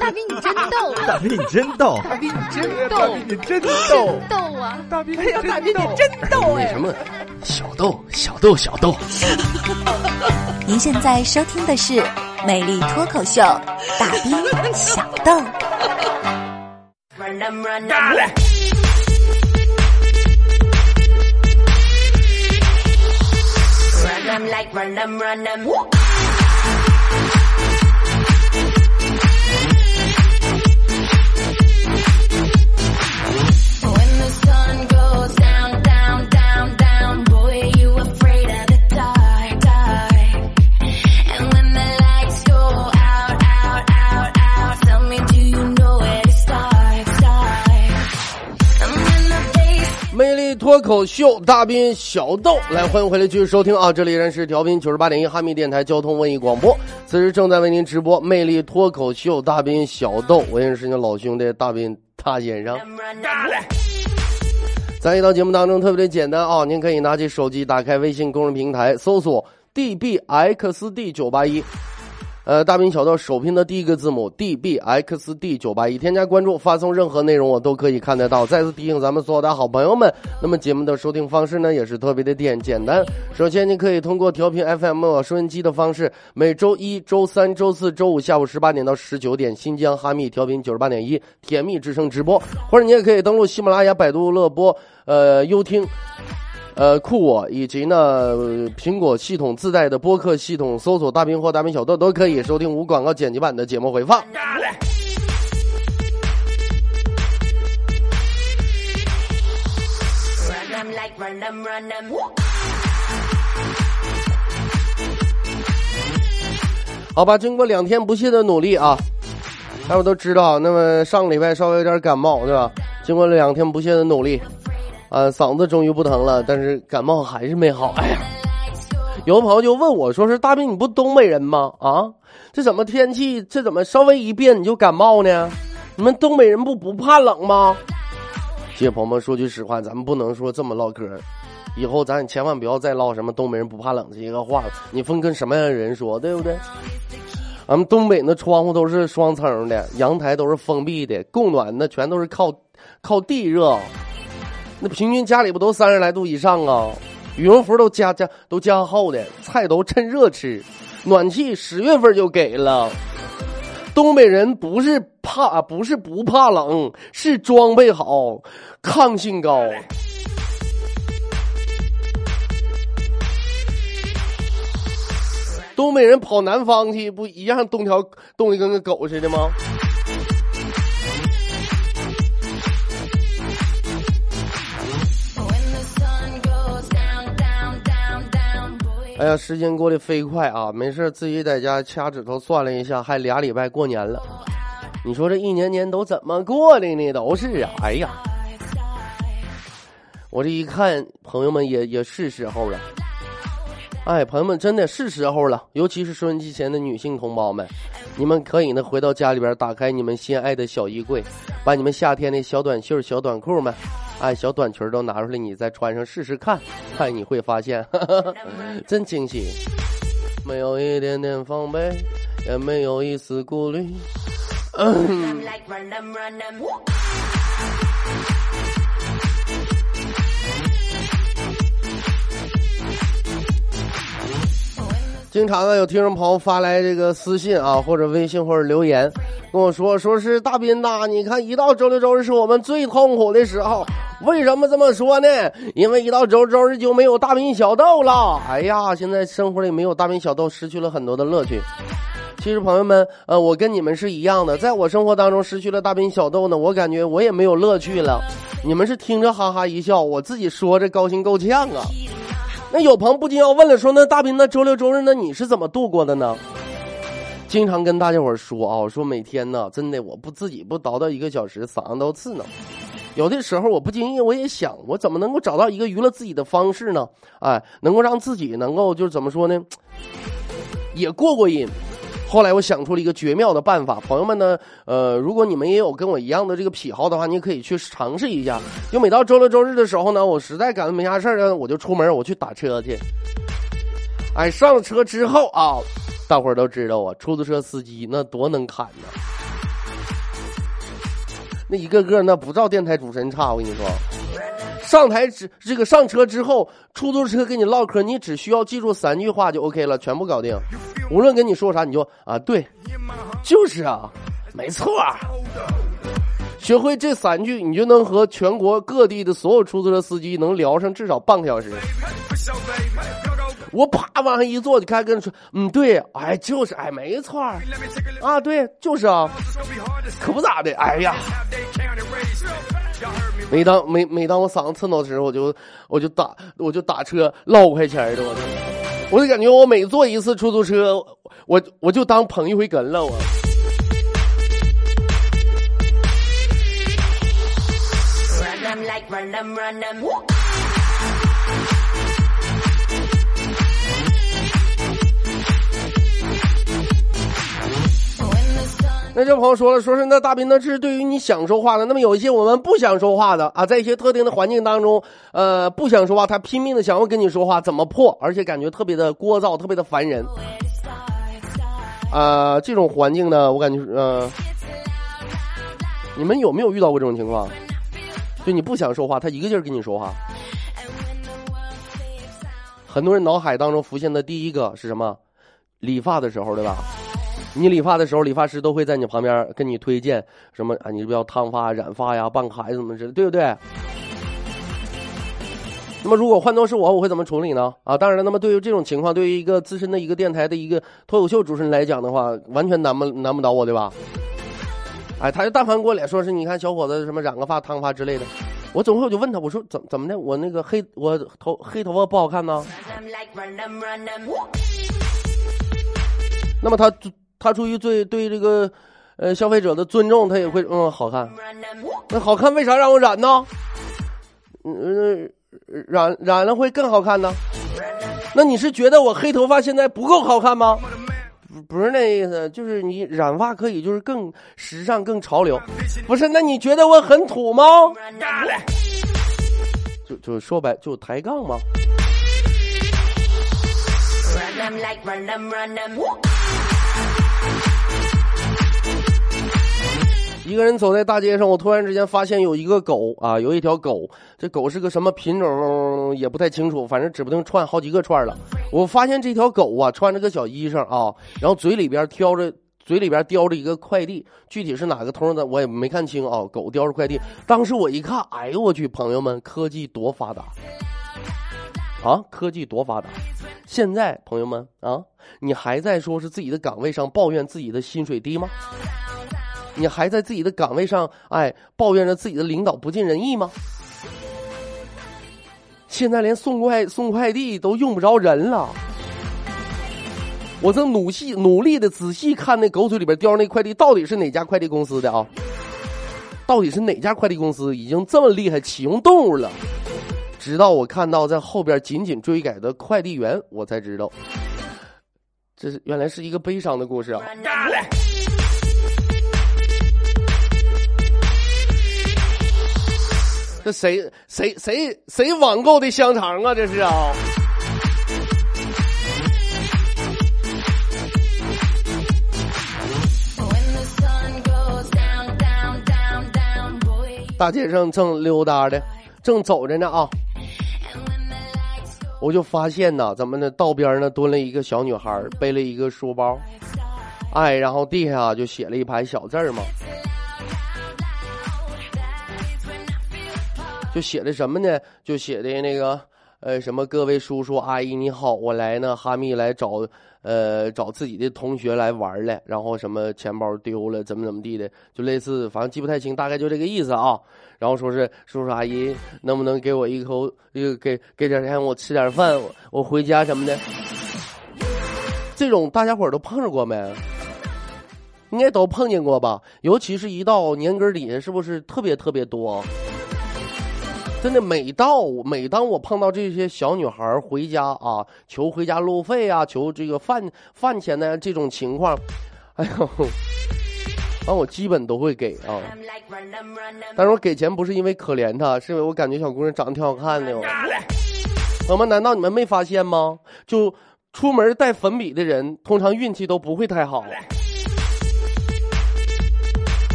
大兵你真逗，大兵你真逗，大兵你真逗。大逗，兵你真逗，逗啊！大兵哎呀，大兵你真逗哎！什么？小豆小豆小豆，您现在收听的是《美丽脱口秀》，大兵小豆。脱口秀，大兵小豆来，欢迎回来继续收听啊！这里依然是调频九十八点一哈密电台交通文艺广播，此时正在为您直播魅力脱口秀，大兵小豆，我也是你老兄弟大兵大先生。在一档节目当中特别的简单啊，您可以拿起手机，打开微信公众平台，搜索 dbxd 九八一，呃，大兵小豆首拼的第一个字母 dbxd 九八一，添加关注，发送任何内容我都可以看得到。再次提醒咱们所有的好朋友们，那么节目的收听方式呢也是特别的简简单。首先，您可以通过调频 FM 收音机的方式，每周一周三、周四周五下午十八点到十九点，新疆哈密调频九十八点一甜蜜之声直播，或者你也可以登录喜马拉雅、百度乐播。呃，优听，呃，酷我以及呢呃苹果系统自带的播客系统，搜索“大兵”或“大兵小豆”都可以收听无广告剪辑版的节目回放。好吧，经过两天不懈的努力啊，大家都知道，那么上个礼拜稍微有点感冒，对吧？经过了两天不懈的努力，啊，嗓子终于不疼了，但是感冒还是没好。哎呀，有的朋友就问我说：“是大兵，你不东北人吗？啊，这怎么天气这怎么稍微一变你就感冒呢？你们东北人不不怕冷吗？”这朋友们说句实话，咱们不能说这么唠嗑。以后咱千万不要再唠什么东北人不怕冷这个话了，你分跟什么样的人说，对不对？俺们东北那窗户都是双层的，阳台都是封闭的，供暖那全都是靠靠地热。那平均家里不都三十来度以上啊？羽绒服都加加都加厚的，菜都趁热吃，暖气十月份就给了。东北人不是怕，不是不怕冷，是装备好，抗性高。东北人跑南方去，不一样冻条冻得跟个狗似的吗？哎呀，时间过得飞快啊！没事，自己在家掐指头算了一下，还俩礼拜过年了。你说这一年年都怎么过的呢？都是啊！哎呀，我这一看，朋友们也也是时候了。哎，朋友们，真的是时候了，尤其是收音机前的女性同胞们，你们可以呢回到家里边，打开你们心爱的小衣柜，把你们夏天的小短袖、小短裤们，哎，小短裙都拿出来，你再穿上试试看，看你会发现，哈 哈真惊喜，没有一点点防备，也没有一丝顾虑。经常啊，有听众朋友发来这个私信啊，或者微信或者留言，跟我说，说是大斌呐，你看一到周六周日是我们最痛苦的时候，为什么这么说呢？因为一到周周日就没有大兵小豆了。哎呀，现在生活里没有大兵小豆，失去了很多的乐趣。其实朋友们，呃，我跟你们是一样的，在我生活当中失去了大兵小豆呢，我感觉我也没有乐趣了。你们是听着哈哈一笑，我自己说着高兴够呛啊。那有朋友不禁要问了，说那大斌，那周六周日那你是怎么度过的呢？经常跟大家伙说啊，说每天呢，真的我不自己不叨叨一个小时，嗓子都刺挠。有的时候我不经意我也想，我怎么能够找到一个娱乐自己的方式呢？哎，能够让自己能够就是怎么说呢，也过过瘾。后来我想出了一个绝妙的办法，朋友们呢，呃，如果你们也有跟我一样的这个癖好的话，你可以去尝试一下。就每到周六周日的时候呢，我实在感觉没啥事儿呢，我就出门我去打车去。哎，上了车之后啊，大伙儿都知道啊，出租车司机那多能侃呢。那一个个那不照电台主持人差，我跟你说。上台之这个上车之后，出租车跟你唠嗑，你只需要记住三句话就 OK 了，全部搞定。无论跟你说啥，你就啊对，就是啊，没错儿。学会这三句，你就能和全国各地的所有出租车司机能聊上至少半个小时。我啪往上一坐，就开始跟他说，嗯，对，哎，就是，哎，没错，啊，对，就是啊，可不咋的，哎呀。每当每每当我嗓子蹭到的时候，我就我就打我就打车唠五块钱的，我我就感觉我每坐一次出租车，我我就当捧一回哏了，我。那这朋友说了，说是那大斌，那是对于你想说话的。那么有一些我们不想说话的啊，在一些特定的环境当中，呃，不想说话，他拼命的想要跟你说话，怎么破？而且感觉特别的聒噪，特别的烦人。啊、这种环境呢，我感觉呃，你们有没有遇到过这种情况？就你不想说话，他一个劲儿跟你说话。很多人脑海当中浮现的第一个是什么？理发的时候，对吧？你理发的时候，理发师都会在你旁边跟你推荐什么啊？你是不是要烫发、染发呀、办卡呀，怎么之类，对不对？那么如果换做是我，我会怎么处理呢？啊，当然了，那么对于这种情况，对于一个资深的一个电台的一个脱口秀主持人来讲的话，完全难不难不倒我，对吧？哎，他就但凡过来说是，你看小伙子什么染个发、烫发之类的，我总会我就问他，我说怎怎么的？我那个黑我头黑头发不好看呢.那么他他出于对对这个呃消费者的尊重，他也会嗯好看。那好看为啥让我染呢？嗯、呃，染染了会更好看呢？那你是觉得我黑头发现在不够好看吗？不不是那意思，就是你染发可以就是更时尚、更潮流。不是，那你觉得我很土吗.就就说白就抬杠吗？一个人走在大街上，我突然之间发现有一个狗啊，有一条狗，这狗是个什么品种也不太清楚，反正指不定串好几个串了。我发现这条狗啊，穿着个小衣裳啊，然后嘴里边叼着嘴里边叼着一个快递，具体是哪个通的我也没看清啊。狗叼着快递，当时我一看，哎呦我去，朋友们，科技多发达啊！科技多发达！现在朋友们啊，你还在说是自己的岗位上抱怨自己的薪水低吗？你还在自己的岗位上，哎，抱怨着自己的领导不尽人意吗？现在连送快送快递都用不着人了。我正努细努力的仔细看那狗嘴里边叼那快递到底是哪家快递公司的啊？到底是哪家快递公司已经这么厉害启用动物了？直到我看到在后边紧紧追赶的快递员，我才知道，这是原来是一个悲伤的故事啊！这谁谁谁谁网购的香肠啊？这是啊！大街上正溜达的，正走着呢啊，我就发现呐，咱们的道边呢蹲了一个小女孩，背了一个书包，哎，然后地下就写了一排小字儿嘛，就写的什么呢？就写的那个呃什么各位叔叔阿姨你好，我来呢哈密来找呃找自己的同学来玩来，然后什么钱包丢了怎么怎么地的，就类似反正记不太清，大概就这个意思啊。然后说是叔叔阿姨能不能给我一口给给点钱我吃点饭我我回家什么的，这种大家伙都碰着过没？应该都碰见过吧？尤其是一到年根底下，是不是特别特别多？真的，每到每当我碰到这些小女孩儿回家啊，求回家路费啊，求这个饭饭钱的这种情况，哎呦，完我基本都会给啊。但是我给钱不是因为可怜她，是因为我感觉小姑娘长得挺好看的哦。朋友们，难道你们没发现吗？就出门带粉笔的人，通常运气都不会太好。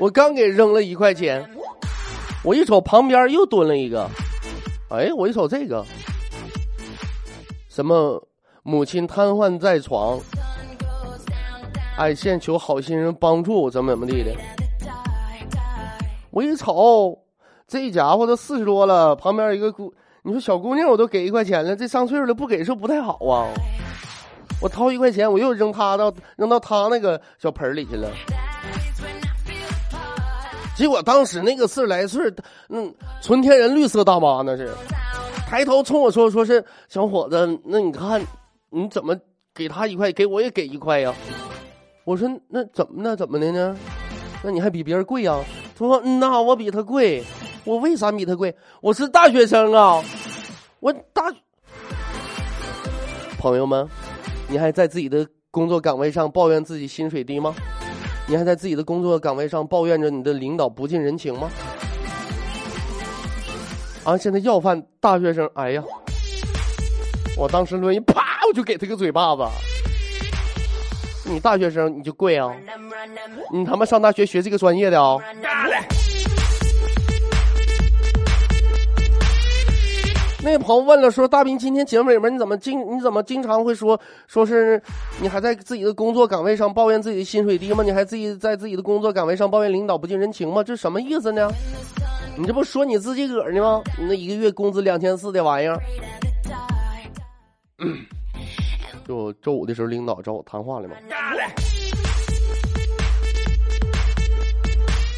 我刚给扔了一块钱，我一瞅旁边又蹲了一个，哎，我一瞅这个，什么母亲瘫痪在床，哎，现求好心人帮助，怎么怎么地的。我一瞅，这家伙都四十多了，旁边一个姑，你说小姑娘我都给一块钱了，这上岁数了不给是不太好啊。我掏一块钱，我又扔他到扔到他那个小盆里去了。结果当时那个四十来岁，嗯，纯天然绿色大妈那是，抬头冲我说：“说是小伙子，那你看你怎么给他一块，给我也给一块呀？”我说：“那怎么那怎么的呢？那你还比别人贵呀？”他说：“嗯呐，我比他贵。我为啥比他贵？我是大学生啊，我大。”朋友们，你还在自己的工作岗位上抱怨自己薪水低吗？你还在自己的工作岗位上抱怨着你的领导不近人情吗？啊！现在要饭大学生，哎呀！我当时抡一啪，我就给他个嘴巴子。你大学生你就跪啊？你他妈上大学学这个专业的啊？那朋友问了，说大兵今天节目里面你怎么经你怎么经常会说说是你还在自己的工作岗位上抱怨自己的薪水低吗？你还自己在自己的工作岗位上抱怨领导不近人情吗？这什么意思呢？你这不说你自己个儿呢吗？你那一个月工资两千四的玩意儿，就周五的时候领导找我谈话了嘛。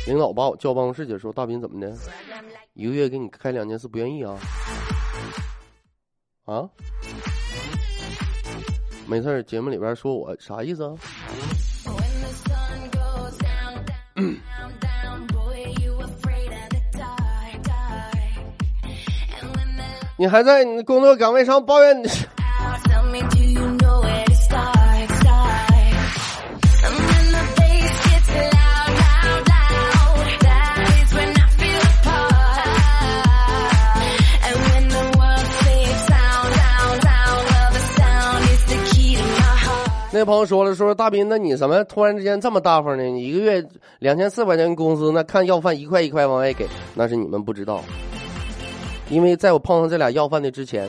领导把我叫办公室去说：“大兵怎么的？一个月给你开两千四，不愿意啊？”啊？没事儿，节目里边说我啥意思啊？你还在你的工作岗位上抱怨你？那朋友说了，说大斌，那你怎么突然之间这么大方呢？你一个月两千四百块钱工资，那看要饭一块一块往外给，那是你们不知道。因为在我碰上这俩要饭的之前，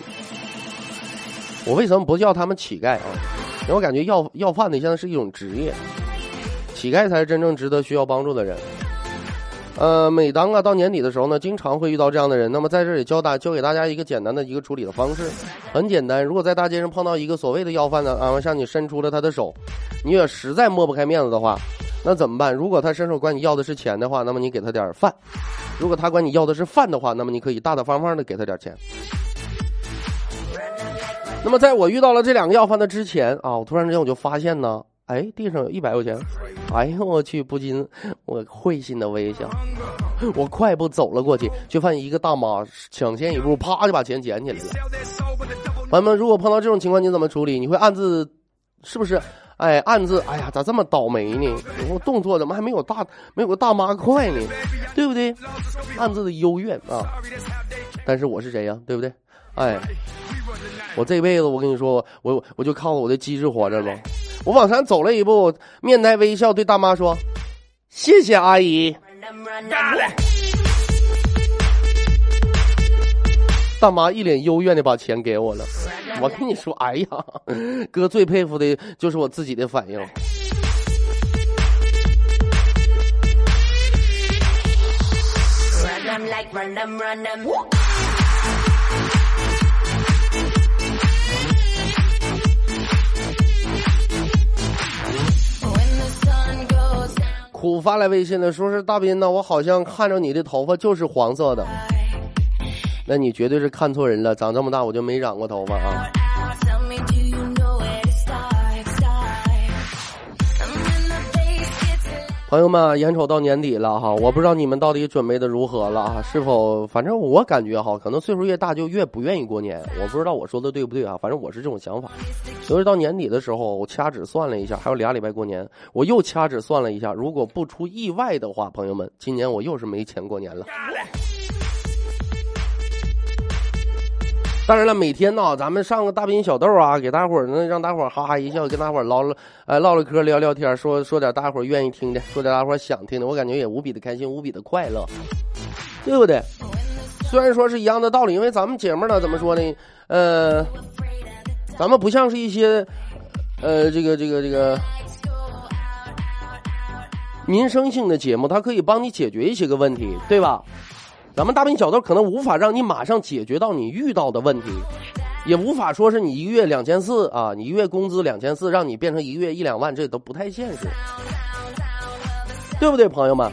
我为什么不叫他们乞丐啊？因为我感觉要要饭的现在是一种职业，乞丐才是真正值得需要帮助的人。呃，每当啊到年底的时候呢，经常会遇到这样的人。那么在这里教大教给大家一个简单的一个处理的方式，很简单。如果在大街上碰到一个所谓的要饭的啊，向你伸出了他的手，你也实在抹不开面子的话，那怎么办？如果他伸手管你要的是钱的话，那么你给他点饭；如果他管你要的是饭的话，那么你可以大大方方的给他点钱。那么在我遇到了这两个要饭的之前啊，我突然之间我就发现呢。哎，地上有一百块钱，哎呦我去，不禁我会心的微笑。我快步走了过去，就发现一个大妈抢先一步，啪就把钱捡起来了。朋友们，如果碰到这种情况，你怎么处理？你会暗自，是不是？哎，暗自，哎呀，咋这么倒霉呢？我动作怎么还没有大，没有个大妈快呢？对不对？暗自的幽怨啊。但是我是谁呀？对不对？哎，我这辈子我跟你说，我我就靠我的机智活着了。我往前走了一步，面带微笑对大妈说：“谢谢阿姨。”大妈一脸幽怨的把钱给我了。我跟你说，哎呀，哥最佩服的就是我自己的反应。发来微信了说是大斌呢，我好像看着你的头发就是黄色的，那你绝对是看错人了。长这么大我就没染过头发啊。朋友们，眼瞅到年底了哈，我不知道你们到底准备的如何了啊？是否？反正我感觉哈，可能岁数越大就越不愿意过年。我不知道我说的对不对啊？反正我是这种想法。所以到年底的时候，我掐指算了一下，还有俩礼拜过年，我又掐指算了一下，如果不出意外的话，朋友们，今年我又是没钱过年了。当然了，每天呢，咱们上个大兵小豆啊，给大伙儿呢，让大伙儿哈哈一笑，跟大伙儿唠唠，呃，唠唠嗑，聊聊天，说说点大伙儿愿意听的，说点大伙儿想听的，我感觉也无比的开心，无比的快乐，对不对？虽然说是一样的道理，因为咱们节目呢，怎么说呢？呃，咱们不像是一些，呃，这个这个这个民生性的节目，它可以帮你解决一些个问题，对吧？咱们大兵小豆可能无法让你马上解决到你遇到的问题，也无法说是你一个月两千四啊，你一月工资两千四，让你变成一个月一两万，这都不太现实，对不对，朋友们？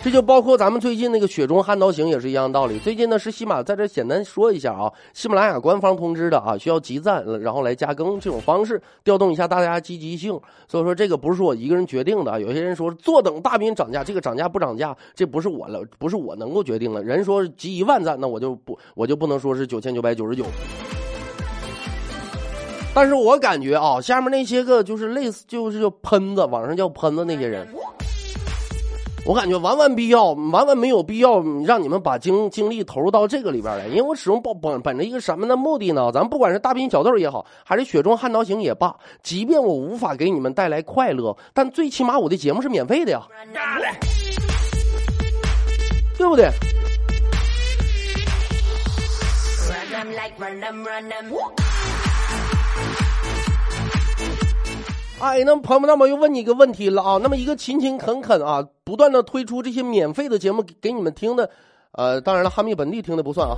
这就包括咱们最近那个《雪中悍刀行》也是一样道理。最近呢是喜马在这简单说一下啊，喜马拉雅官方通知的啊，需要集赞然后来加更这种方式，调动一下大家积极性。所以说这个不是我一个人决定的。有些人说坐等大兵涨价，这个涨价不涨价，这不是我了，不是我能够决定的。人说集一万赞，那我就不我就不能说是九千九百九十九。但是我感觉啊，下面那些个就是类似就是叫喷子，网上叫喷子那些人。我感觉完完必要，完完没有必要让你们把精精力投入到这个里边来，因为我始终抱本本着一个什么的目的呢？咱不管是大兵小豆也好，还是雪中悍刀行也罢，即便我无法给你们带来快乐，但最起码我的节目是免费的呀，对不对？哎，那么朋友们，那么又问你一个问题了啊，那么一个勤勤恳恳啊，不断的推出这些免费的节目给你们听的，呃，当然了，哈密本地听的不算啊，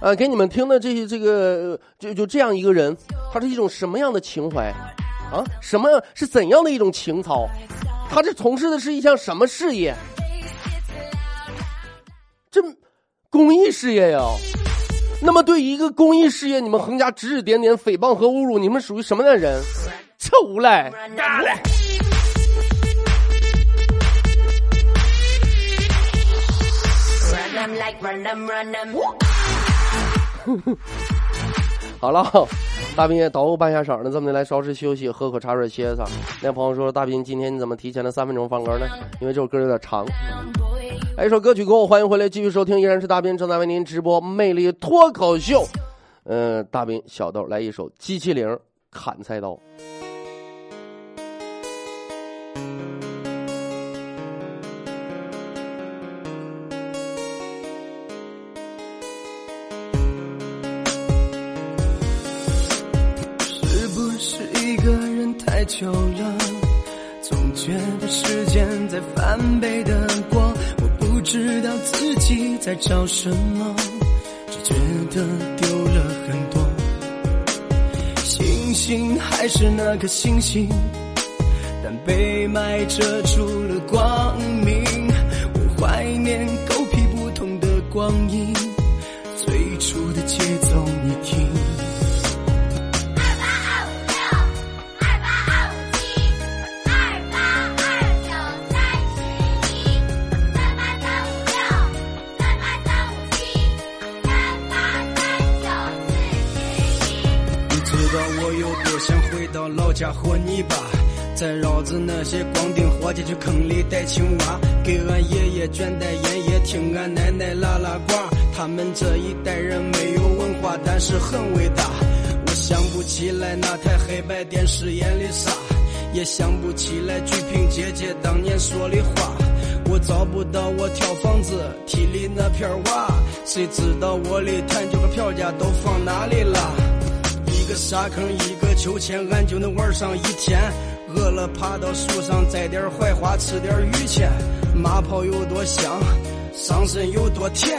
呃，给你们听的这些这个就就这样一个人，他是一种什么样的情怀啊？什么是怎样的一种情操？他这从事的是一项什么事业？这公益事业呀。那么对于一个公益事业，你们横加指指点点、诽谤和侮辱，你们属于什么样的人？臭无赖.好了，大兵也捣鼓半下晌了，这么的来稍事休息，喝口茶水歇歇。那朋友说：“大兵，今天你怎么提前了三分钟放歌呢？因为这首歌有点长。”来一首歌曲过后，欢迎回来继续收听，依然是大兵正在为您直播魅力脱口秀。嗯、大兵小豆来一首《机器灵砍菜刀》。久了？总觉得时间在翻倍的过，我不知道自己在找什么，只觉得丢了很多。星星还是那颗星星，但被霾遮住了光到老家和你吧？再绕着那些光腚伙计去坑里逮青蛙，给俺爷爷卷袋烟，也听俺奶奶拉拉呱。他们这一代人没有文化，但是很伟大。我想不起来那台黑白电视演的啥，也想不起来鞠萍姐姐当年说的话。我找不到我挑房子地里那片瓦，谁知道我的弹酒和票价都放哪里了？一个沙坑，一秋千，俺就能玩上一天。饿了爬到树上摘点槐花，吃点榆钱。马泡有多香，桑葚有多甜。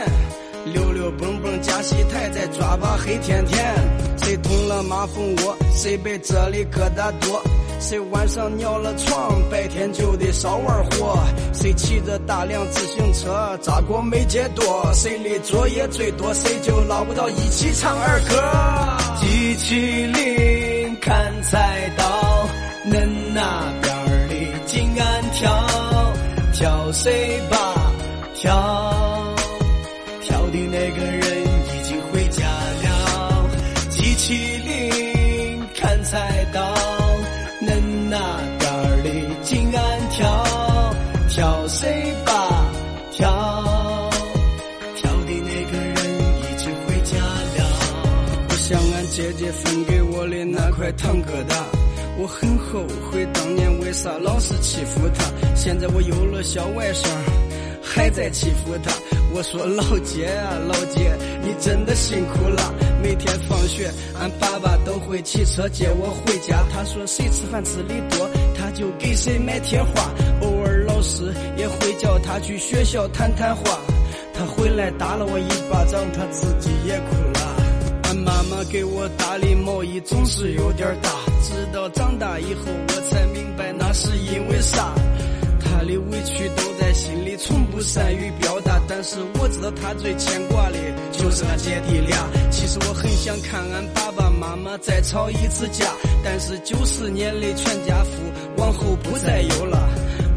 溜溜蹦蹦加戏台，再抓把黑甜甜。谁捅了马蜂窝，谁被这里疙瘩多。谁晚上尿了床，白天就得少玩火。谁骑着大辆自行车，扎过没戒多。谁的作业最多，谁就捞不到一起唱儿歌。机器灵砍菜刀，恁那边的紧按跳，跳谁吧块糖疙瘩。我很后悔当年为啥老是欺负他，现在我有了小外甥，还在欺负他。我说老姐啊，老姐，你真的辛苦了。每天放学，俺爸爸都会骑车接我回家。他说谁吃饭吃的多，他就给谁买贴画。偶尔老师也会叫他去学校谈谈话。他回来打了我一巴掌，他自己也哭了。俺妈妈给我打的毛衣总是有点大，直到长大以后我才明白那是因为啥。她的委屈都在心里，从不善于表达。但是我知道她最牵挂的就是俺姐弟俩。其实我很想看俺爸爸妈妈再吵一次架，但是九十年的全家福往后不再有了。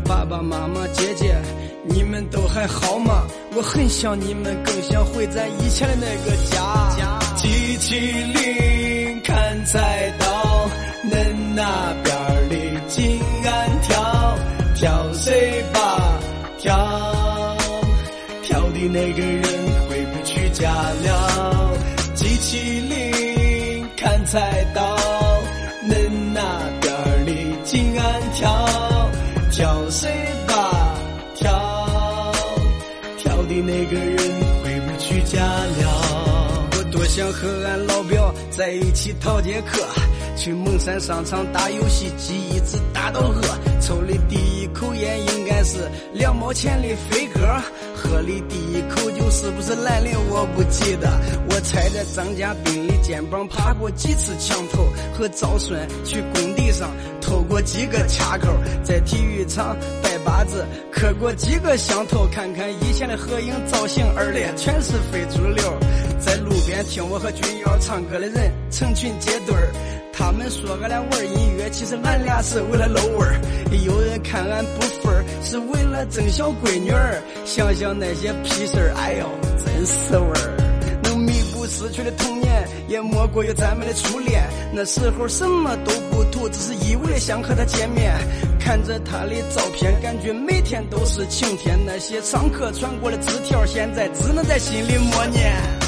爸爸妈妈、姐姐，你们都还好吗？我很想你们，更想回咱以前的那个家。机器灵砍菜刀，恁那边儿的金安跳，跳谁吧跳，跳的那个人回不去家了。机器灵砍菜刀，恁那边儿的金安跳，跳谁那个人回不去家了。我多想和俺老表在一起逃节课，去蒙山商场打游戏机，一直打到饿。抽的第一口烟应该是两毛钱的飞鸽，喝的第一口酒是不是兰陵我不记得。我踩着张家斌的肩膀爬过几次墙头，和赵顺去工地上偷过几个卡扣，在体育场拜把子磕过几个响头。看看以前的合影造型，二列全是非主流。在路边听我和君瑶唱歌的人成群结队儿，他们说俺俩玩音乐，其实俺俩是为了露味儿。有人看俺不忿儿，是为了争小闺女儿。想想那些屁事儿，哎呦，真是味儿。能弥补失去的童年，也莫过于咱们的初恋。那时候什么都不图，只是一味的想和她见面。看着她的照片，感觉每天都是晴天。那些上课传过的纸条，现在只能在心里默念。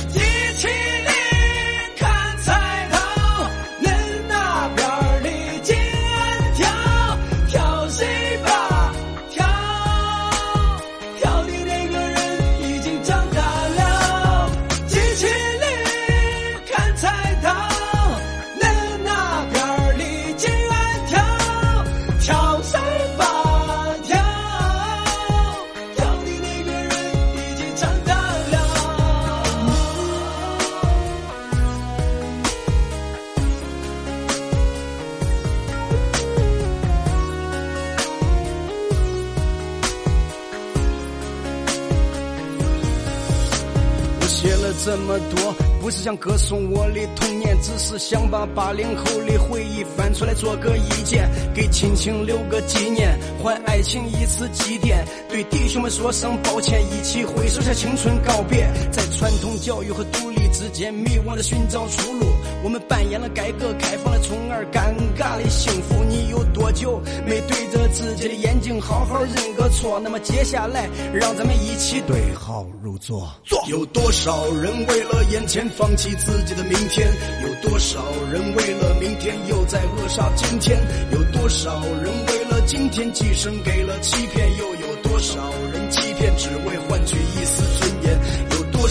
么多，不是想歌颂我的童年，只是想把八零后的回忆翻出来做个意见，给亲情留个纪念，还爱情一次祭奠，对弟兄们说声抱歉，一起挥手向青春告别，在传统教育和独立之间迷惘的寻找出路。我们扮演了改革开放的宠儿，尴尬的幸福。你有多久没对着自己的眼睛好好认个错？那么接下来，让咱们一起对号入座。座。有多少人为了眼前放弃自己的明天？有多少人为了明天又在扼杀今天？有多少人为了今天寄生给了欺骗？又有多少人欺骗只为换取一丝尊严？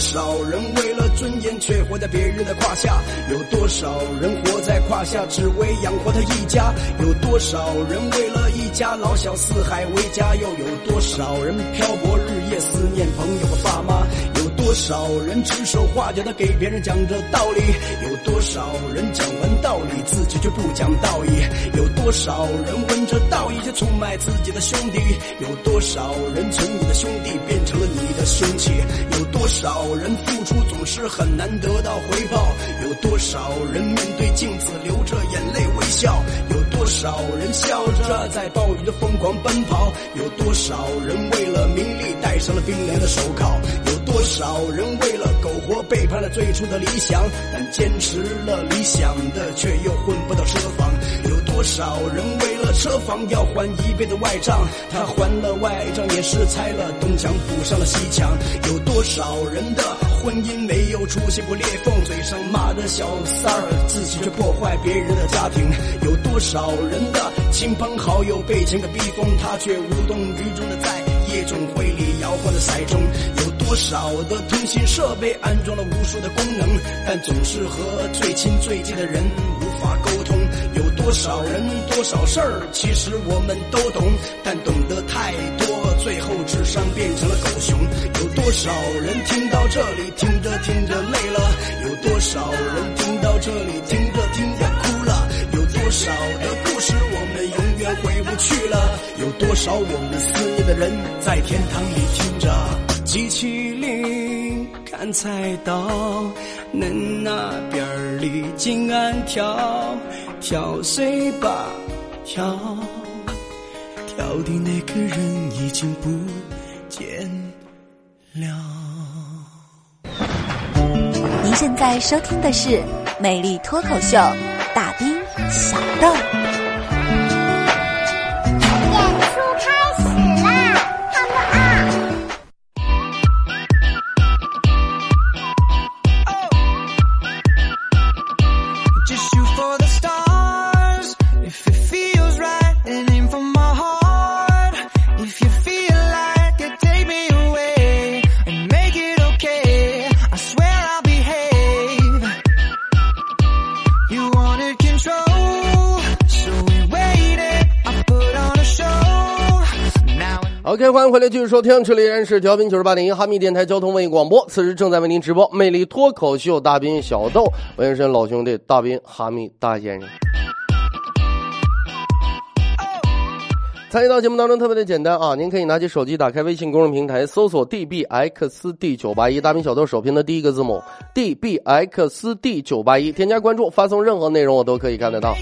多少人为了尊严却活在别人的胯下？有多少人活在胯下只为养活他一家？有多少人为了一家老小四海为家？又有多少人漂泊日夜思念朋友和爸妈？多少人指手画脚的给别人讲着道理？有多少人讲完道理自己却不讲道义？有多少人闻着道义却出卖自己的兄弟？有多少人从你的兄弟变成了你的凶器？有多少人付出总是很难得到回报？有多少人面对镜子流着眼泪微笑？有多少人笑着在暴雨中疯狂奔跑？有多少人为了名利戴上了冰凉的手铐？有多多少人为了苟活背叛了最初的理想？但坚持了理想的却又混不到车房。有多少人为了车房要还一倍的外账？他还了外账，也是拆了东墙补上了西墙。有多少人的婚姻没有出现过裂缝？嘴上骂着小三儿，自己却破坏别人的家庭。有多少人的亲朋好友被钱给逼疯，他却无动于衷的在夜总会里摇晃的骰盅。有多少的通信设备安装了无数的功能，但总是和最亲最近的人无法沟通。有多少人多少事儿，其实我们都懂，但懂得太多，最后智商变成了狗熊。有多少人听到这里，听着听着累了？有多少人听到这里，听着听着哭了？有多少的去了？有多少我们思念的人在天堂里听着机器灵看菜刀，恁那边儿里金安跳跳谁吧跳，跳的那个人已经不见了。您现在收听的是《美丽脱口秀》，大兵小豆。Now OK，欢迎回来，继续收听，这里依然是调频九十八点一哈密电台交通文艺广播，此时正在为您直播魅力脱口秀大兵小豆，我也是老兄弟大兵哈密大先生。参与到节目当中特别的简单啊，您可以拿起手机打开微信公众平台，搜索 dbxd 九八一，大兵小豆首拼的第一个字母 dbxd 九八一，添加关注，发送任何内容我都可以看得到。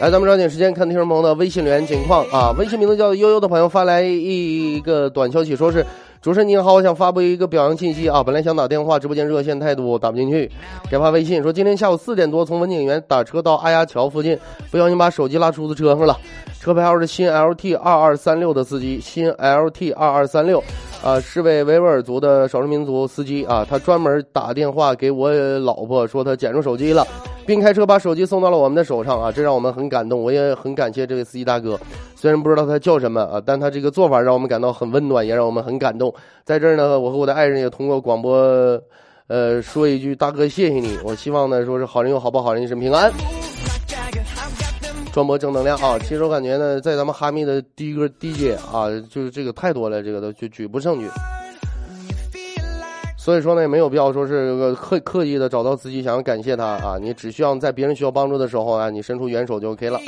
来，咱们抓紧时间看听众朋友的微信留言情况啊！微信名字叫悠悠的朋友发来一个短消息，说是主持人您好，我想发布一个表扬信息啊！本来想打电话，直播间热线太多，打不进去，给发微信说今天下午四点多从文景园打车到阿丫桥附近，不小心把手机落出租车上了，车牌号是新 LT 二二三六的司机，新 LT 二二三六。啊，是位维吾尔族的少数民族司机啊，他专门打电话给我老婆说他捡着手机了，并开车把手机送到了我们的手上啊，这让我们很感动，我也很感谢这位司机大哥。虽然不知道他叫什么啊，但他这个做法让我们感到很温暖，也让我们很感动。在这儿呢，我和我的爱人也通过广播，呃，说一句大哥谢谢你。我希望呢，说是好人有好报，好人一生平安。传播正能量啊！其实我感觉呢，在咱们哈密的第一个 DJ 啊，就是这个太多了，这个都就举不胜举。所以说呢，也没有必要说是刻刻意的找到自己想要感谢他啊，你只需要在别人需要帮助的时候啊，你伸出援手就 OK 了。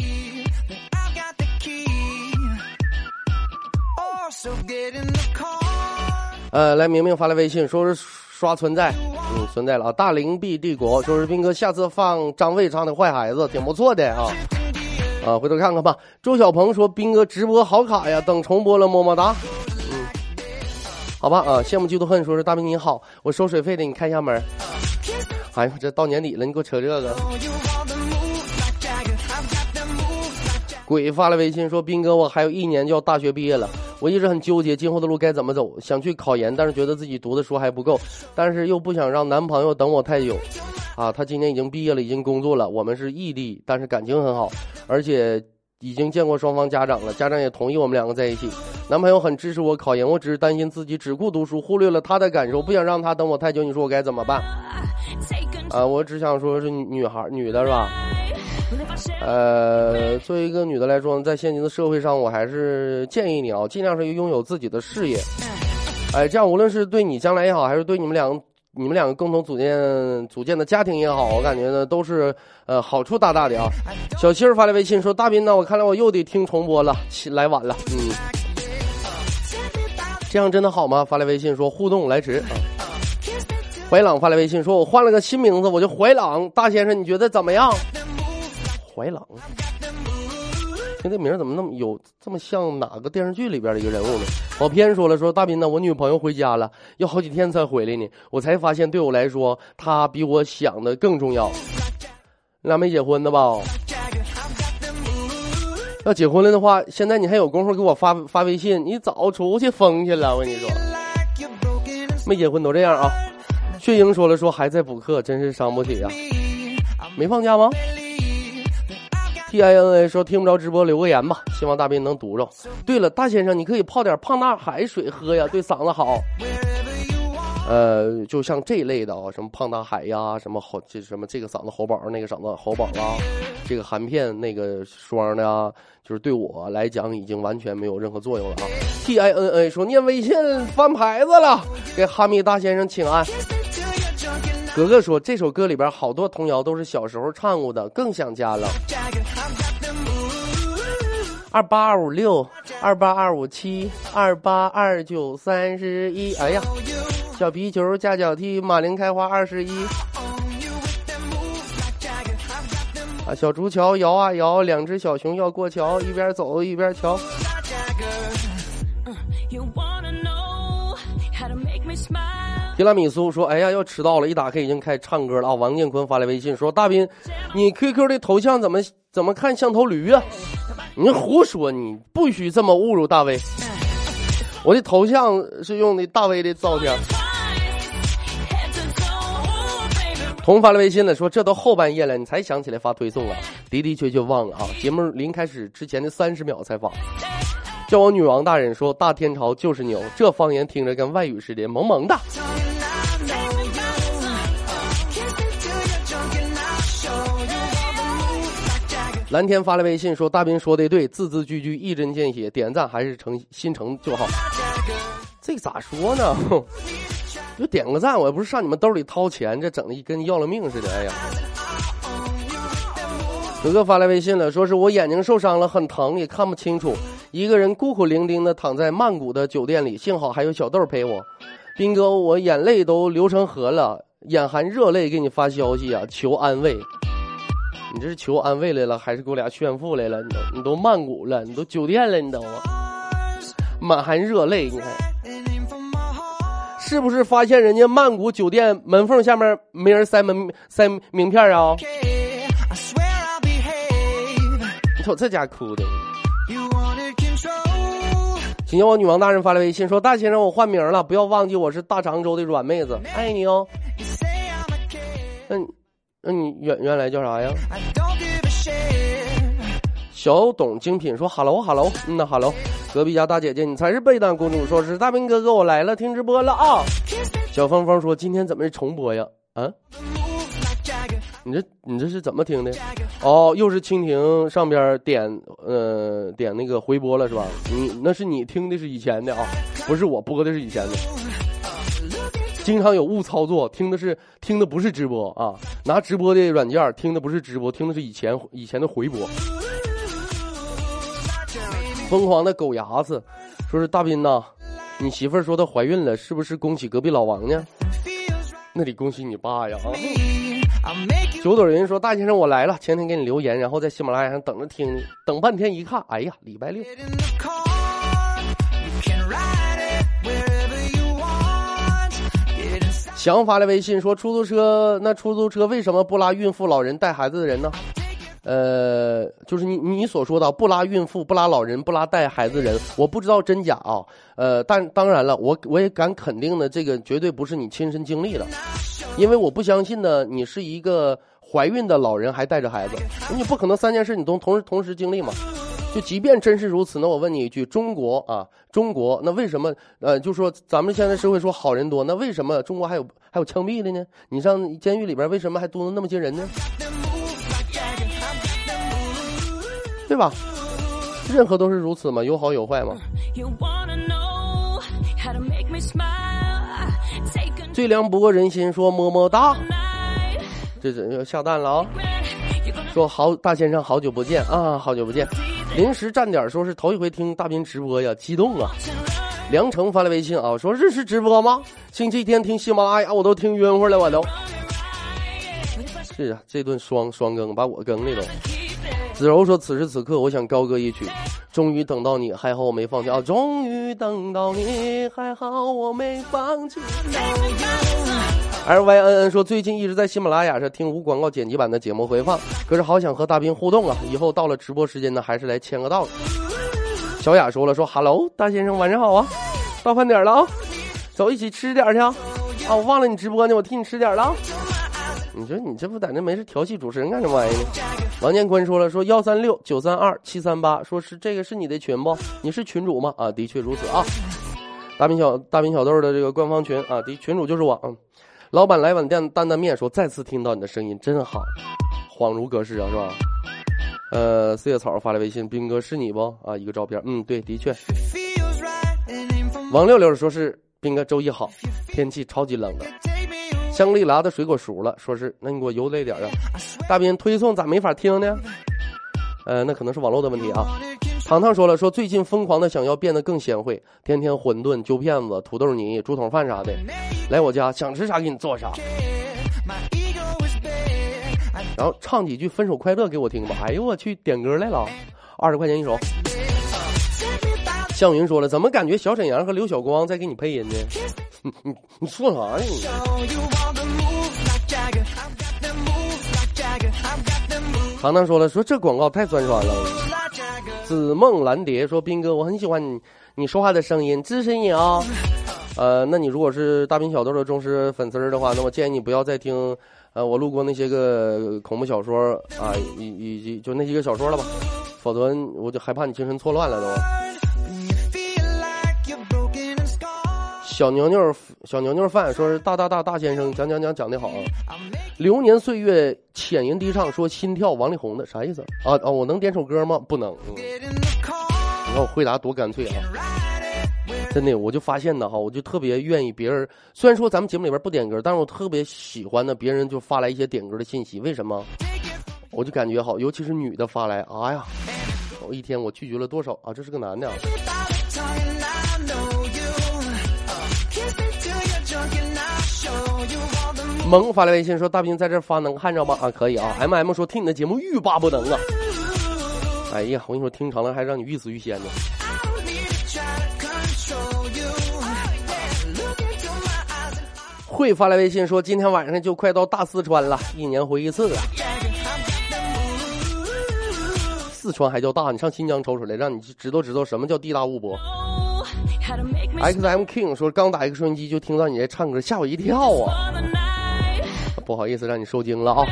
呃，来，明明发来微信说是刷存在，嗯，存在了啊。大灵璧帝国说是斌哥下次放张卫唱的《坏孩子》挺不错的啊，啊，回头看看吧。周小鹏说斌哥直播好卡呀，等重播了么么哒。好吧啊，羡慕嫉妒恨说是大兵你好，我收水费的，你开一下门。哎呦，这到年底了，你给我扯这个。鬼发了微信说：“斌哥，我还有一年就要大学毕业了，我一直很纠结今后的路该怎么走，想去考研，但是觉得自己读的书还不够，但是又不想让男朋友等我太久。啊，他今年已经毕业了，已经工作了，我们是异地，但是感情很好，而且已经见过双方家长了，家长也同意我们两个在一起。男朋友很支持我考研，我只是担心自己只顾读书，忽略了他的感受，不想让他等我太久。你说我该怎么办？啊，我只想说是女孩，女的是吧？”呃，作为一个女的来说，在现今的社会上，我还是建议你啊，尽量是拥有自己的事业。哎，这样无论是对你将来也好，还是对你们两个、你们两个共同组建组建的家庭也好，我感觉呢都是呃好处大大的啊。小七儿发来微信说：“大斌呢，我看来我又得听重播了，起来晚了。”嗯，这样真的好吗？发来微信说互动来迟啊。怀朗发来微信说：“我换了个新名字，我叫怀朗大先生，你觉得怎么样？”怀朗，听这名儿怎么那么有这么像哪个电视剧里边的一个人物呢？跑偏说了，说大斌呢，我女朋友回家了，要好几天才回来呢。我才发现，对我来说，她比我想的更重要。你俩没结婚呢吧？要结婚了的话，现在你还有功夫给我发发微信，你早出去疯去了。我跟你说，没结婚都这样啊。血英说了说还在补课，真是伤不起呀、me. I'm 没放假吗？T I N A 说听不着直播留个言吧，希望大斌能读着。对了，大先生，你可以泡点胖大海水喝呀，对嗓子好。呃，就像这类的啊，什么胖大海呀，什么喉这什么这个嗓子喉宝，那个嗓子喉宝啊，这个含片那个霜的啊，就是对我来讲已经完全没有任何作用了啊。T I N A 说念微信翻牌子了，给哈密大先生请安。格格说这首歌里边好多童谣都是小时候唱过的，更想家了。二八二五六，二八二五七，二八二九三十一。哎呀，小皮球加脚踢，马铃开花二十一。On you with the moves like Jagger. I've got the moves 啊，小竹桥摇啊摇，两只小熊要过桥，一边走一边瞧。提拉米苏说：“哎呀，要迟到了！一打开已经开始唱歌了啊！”王建坤发来微信说：“大斌，你 QQ 的头像怎么怎么看像头驴啊？你胡说！你不许这么侮辱大威！我的头像是用的大威的照片。” Head to toe, baby. 彤发来微信了，说：“这都后半夜了，你才想起来发推送啊？的的确确忘了啊！节目临开始之前的三十秒才发。”叫我女王大人说：“大天朝就是牛。”这方言听着跟外语似的，萌萌的。蓝天发来微信说：“大斌说的对，字字句句一针见血，点赞还是诚心诚就好。”这咋说呢？就点个赞，我也不是上你们兜里掏钱，这整的跟要了命似的。哎呀，哥哥发来微信了，说是我眼睛受伤了，很疼，也看不清楚。一个人孤苦伶仃的躺在曼谷的酒店里，幸好还有小豆陪我。斌哥，我眼泪都流成河了，眼含热泪给你发消息啊，求安慰。你这是求安慰来了，还是给我俩炫富来了？你都你都曼谷了，你都酒店了，你都啊，满含热泪。你看是不是发现人家曼谷酒店门缝下面没人塞门塞名片啊？你瞅这家哭的。请叫我女王大人发来微信说：“大先生，我换名了，不要忘记我是大常州的软妹子，爱你哦。You 那你原原来叫啥呀.小董精品说哈喽哈喽，嗯呐哈喽，隔壁家大姐姐你才是贝丹公主，说是大兵哥哥我来了，听直播了啊。小芳芳说今天怎么是重播呀？啊.你这你这是怎么听的？哦，又是蜻蜓上边点呃点那个回播了是吧？你那是你听的是以前的啊，不是我播的是以前的。经常有误操作，听的是听的不是直播啊，拿直播的软件听的不是直播，听的是以前以前的回播。疯狂的狗牙子说是大斌呐，你媳妇儿说她怀孕了，是不是恭喜隔壁老王呢？那得恭喜你爸呀！啊九朵云说大先生我来了，前天给你留言，然后在喜马拉雅上等着听你，等半天一看，哎呀，礼拜六。祥发来微信说：“出租车那出租车为什么不拉孕妇、老人、带孩子的人呢？”呃，就是你你所说的不拉孕妇、不拉老人、不拉带孩子人，我不知道真假啊。呃，但当然了，我我也敢肯定的，这个绝对不是你亲身经历的，因为我不相信呢，你是一个怀孕的老人还带着孩子，你不可能三件事你都同时同时经历嘛。就即便真是如此，那我问你一句：中国啊，中国那为什么呃，就说咱们现在社会说好人多，那为什么中国还有还有枪毙的呢？你上监狱里边为什么还多那么些人呢？对吧？任何都是如此嘛，有好有坏嘛。最凉不过人心，说么么哒，这这要下蛋了啊说好大先生，好久不见啊，好久不见。临时站点说是头一回听大斌直播呀，激动啊！梁成发来微信啊，说日式直播吗？星期天听喜马拉雅我都听晕乎了，我都。是啊，这顿双双更把我更的都。子柔说：“此时此刻，我想高歌一曲，终于等到你，还好我没放弃啊！终于等到你，还好我没放弃。L Y N N 说最近一直在喜马拉雅上听无广告剪辑版的节目回放，可是好想和大兵互动啊！以后到了直播时间呢，还是来签个到。小雅说了说 Hello，大先生晚上好啊，到饭点了啊，走一起吃点去啊！啊，我忘了你直播呢，我替你吃点了。你说你这不在那没事调戏主持人干什么玩意儿呢？王建坤说了说幺三六九三二七三八，说是这个是你的群不？你是群主吗？啊，的确如此啊。大兵小大兵小豆的这个官方群啊，的群主就是我。嗯，老板来碗担担担面，说再次听到你的声音真好，恍如隔世啊，是吧？呃，四叶草发来微信，兵哥是你不？啊，一个照片，嗯，对，的确。王六六说是兵哥周一好，天气超级冷的。香格里拉的水果熟了，说是那你给我邮累点啊。大兵推送咋没法听呢？呃，那可能是网络的问题啊。糖糖说了，说最近疯狂的想要变得更贤惠，天天馄饨、揪片子、土豆泥、猪筒饭啥的，来我家想吃啥给你做啥，然后唱几句《分手快乐》给我听吧。哎呦我去，点歌来了，二十块钱一首。向云说了，怎么感觉小沈阳和刘晓光在给你配音呢？你 你你说啥呀你？糖糖说了，说这广告太酸爽了。紫梦蓝蝶说：“斌哥，我很喜欢你你说话的声音，支持你啊、呃，那你如果是大兵小豆的忠实粉丝儿的话，那我建议你不要再听，呃，我录过那些个恐怖小说啊，以以及就那些个小说了吧，否则我就害怕你精神错乱了都。小牛牛小牛牛饭说是大大大大先生讲讲讲讲的好流年岁月浅吟低唱说心跳王力宏的啥意思啊啊？我能点首歌吗？不能。你看我回答多干脆啊。”真的，我就发现呢哈，我就特别愿意别人。虽然说咱们节目里边不点歌，但是我特别喜欢呢，别人就发来一些点歌的信息。为什么？我就感觉好，尤其是女的发来，哎呀，我一天我拒绝了多少啊？这是个男的啊，萌发来微信说大兵在这发能看着吗？啊，可以啊。M M 说听你的节目欲罢不能啊。哎呀，我跟你说，听长了还让你欲死欲仙呢。会发来微信说今天晚上就快到大四川了，一年回一次啊。四川还叫大，你上新疆瞅瞅来，让你知道知道什么叫地大物博。X M King 说刚打一个收音机就听到你在唱歌，吓我一跳啊！不好意思让你受惊了啊.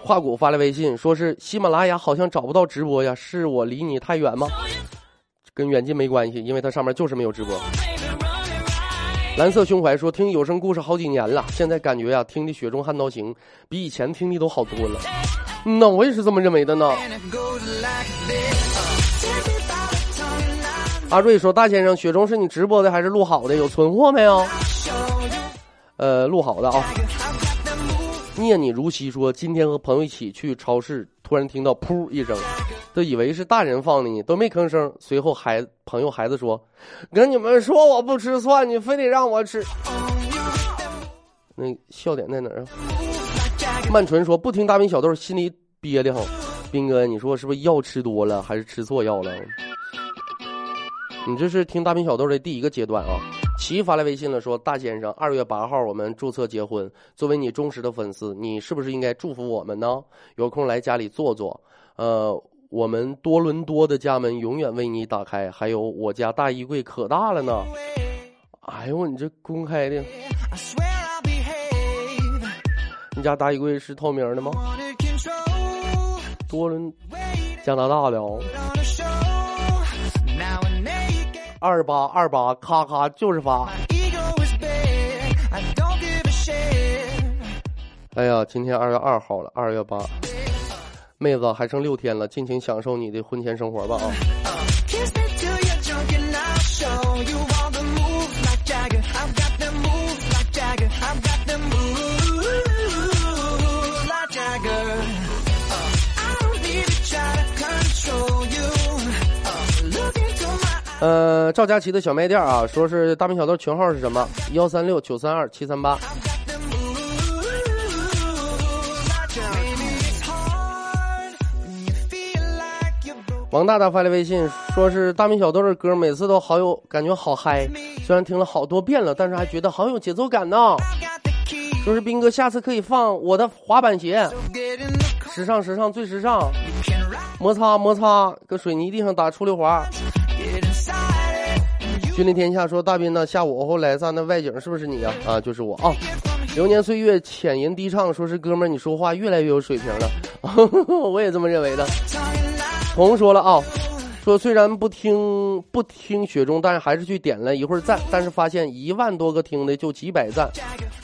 华谷发来微信说是喜马拉雅好像找不到直播呀，是我离你太远吗？跟远近没关系，因为它上面就是没有直播。蓝色胸怀说听有声故事好几年了，现在感觉呀、听的《雪中悍刀行》比以前听的都好多了。嗯呐，我也是这么认为的呢。阿瑞说大先生，雪中是你直播的还是录好的？有存货没有？呃，录好的啊。念你如昔说，今天和朋友一起去超市，突然听到噗一声，都以为是大人放的呢，都没吭声。随后孩朋友孩子说：“跟你们说我不吃蒜，你非得让我吃。”那笑点在哪儿啊？曼纯说不听大兵小豆，心里憋的慌。斌哥，你说是不是药吃多了，还是吃错药了？你这是听大兵小豆的第一个阶段啊。齐发来微信了，说大先生，二月八号我们注册结婚，作为你忠实的粉丝，你是不是应该祝福我们呢？有空来家里坐坐。呃，我们多伦多的家门永远为你打开，还有我家大衣柜可大了呢。哎呦，你这公开的，你家大衣柜是透明的吗？多伦加拿大的哦，二八二八，咔咔就是发。哎呀，今天二月二号了，二月八，妹子还剩六天了，尽情享受你的婚前生活吧啊！呃，赵佳琪的小卖店啊，说是大明小豆群号是什么？幺三六九三二七三八。王大大发来微信，说是大明小豆的歌，每次都好有感觉，好嗨。虽然听了好多遍了，但是还觉得好有节奏感呢。说是斌哥，下次可以放我的滑板鞋，时尚时尚最时尚，摩擦摩擦，搁水泥地上打出溜滑。君临天下说大斌呢，下午后来咱那外景是不是你呀、啊？就是我啊。流年岁月，浅吟低唱，说是哥们儿，你说话越来越有水平了，我也这么认为的。红说了啊，说虽然不听不听雪中，但是还是去点了一会儿赞，但是发现一万多个听的就几百赞，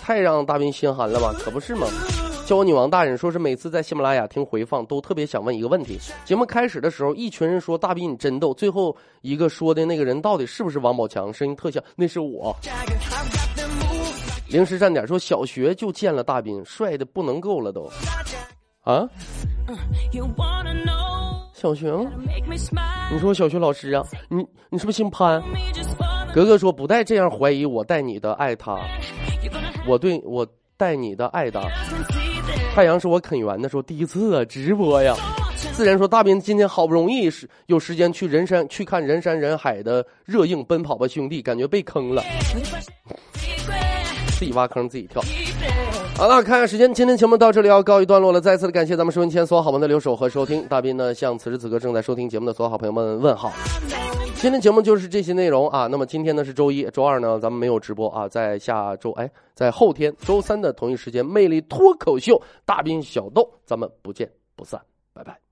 太让大斌心寒了吧？可不是吗？教女王大人说是每次在喜马拉雅听回放，都特别想问一个问题：节目开始的时候，一群人说大斌你真逗，最后一个说的那个人到底是不是王宝强？声音特像，那是我。零食站点说小学就见了大斌，帅的不能够了都。啊？小学？你说我小学老师啊？你你是不是姓潘？格格说不带这样怀疑我带你的爱他，我对我带你的爱的。太阳是我啃圆的时候第一次啊直播呀。自然说大斌今天好不容易是有时间去人山去看人山人海的热映《奔跑吧兄弟》，感觉被坑了，自己挖坑自己跳。好了，看看时间，今天节目到这里要告一段落了。再次的感谢咱们收音前所有好朋友的留守和收听。大斌呢向此时此刻正在收听节目的所有好朋友们问好。今天节目就是这些内容啊。那么今天呢是周一，周二呢咱们没有直播啊，在下周哎，在后天周三的同一时间，魅力脱口秀大兵小豆，咱们不见不散，拜拜。